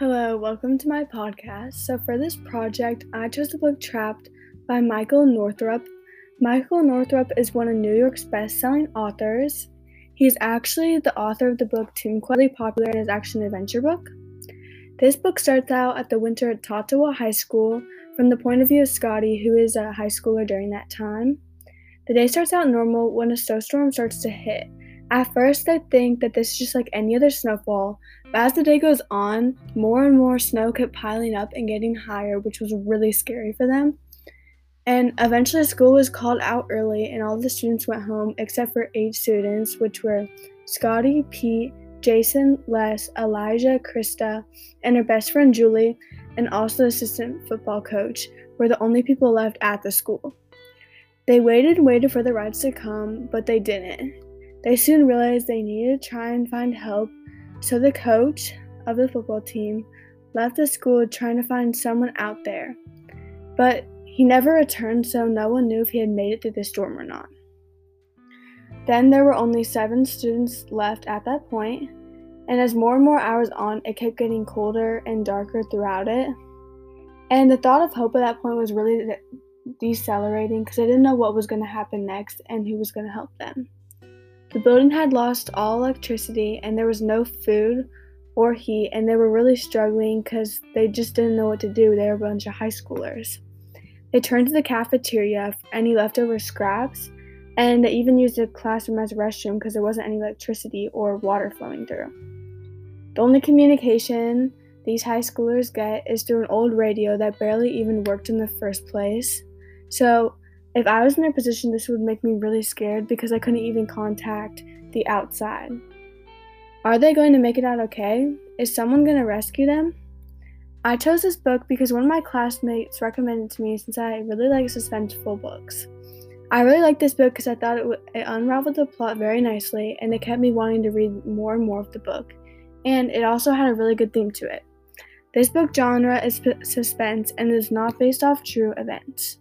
welcome to my podcast. So, for this project, I chose the book Trapped by Michael Northrop. Michael Northrop is one of New York's best selling authors. He's actually the author of the book Tomb Quite popular as action adventure book. This book starts out at the winter at Tattawa High School from the point of view of Scotty, who is a high schooler during that time. The day starts out normal when a snowstorm starts to hit. At first, I think that this is just like any other snowfall, but as the day goes on, more and more snow kept piling up and getting higher, which was really scary for them. And eventually, school was called out early, and all the students went home except for eight students, which were Scotty, Pete, Jason, Les, Elijah, Krista, and her best friend Julie, and also the assistant football coach, were the only people left at the school. They waited and waited for the rides to come, but they didn't. They soon realized they needed to try and find help, so the coach of the football team left the school trying to find someone out there. But he never returned, so no one knew if he had made it through the storm or not. Then there were only seven students left at that point, and as more and more hours on, it kept getting colder and darker throughout it. And the thought of hope at that point was really de- decelerating because I didn't know what was going to happen next and who was going to help them. The building had lost all electricity and there was no food or heat, and they were really struggling because they just didn't know what to do. They were a bunch of high schoolers. They turned to the cafeteria for any leftover scraps, and they even used the classroom as a restroom because there wasn't any electricity or water flowing through. The only communication these high schoolers get is through an old radio that barely even worked in the first place. So, if I was in their position, this would make me really scared because I couldn't even contact the outside. Are they going to make it out okay? Is someone going to rescue them? I chose this book because one of my classmates recommended it to me since I really like suspenseful books. I really liked this book because I thought it, w- it unraveled the plot very nicely and it kept me wanting to read more and more of the book. And it also had a really good theme to it. This book genre is p- suspense and is not based off true events.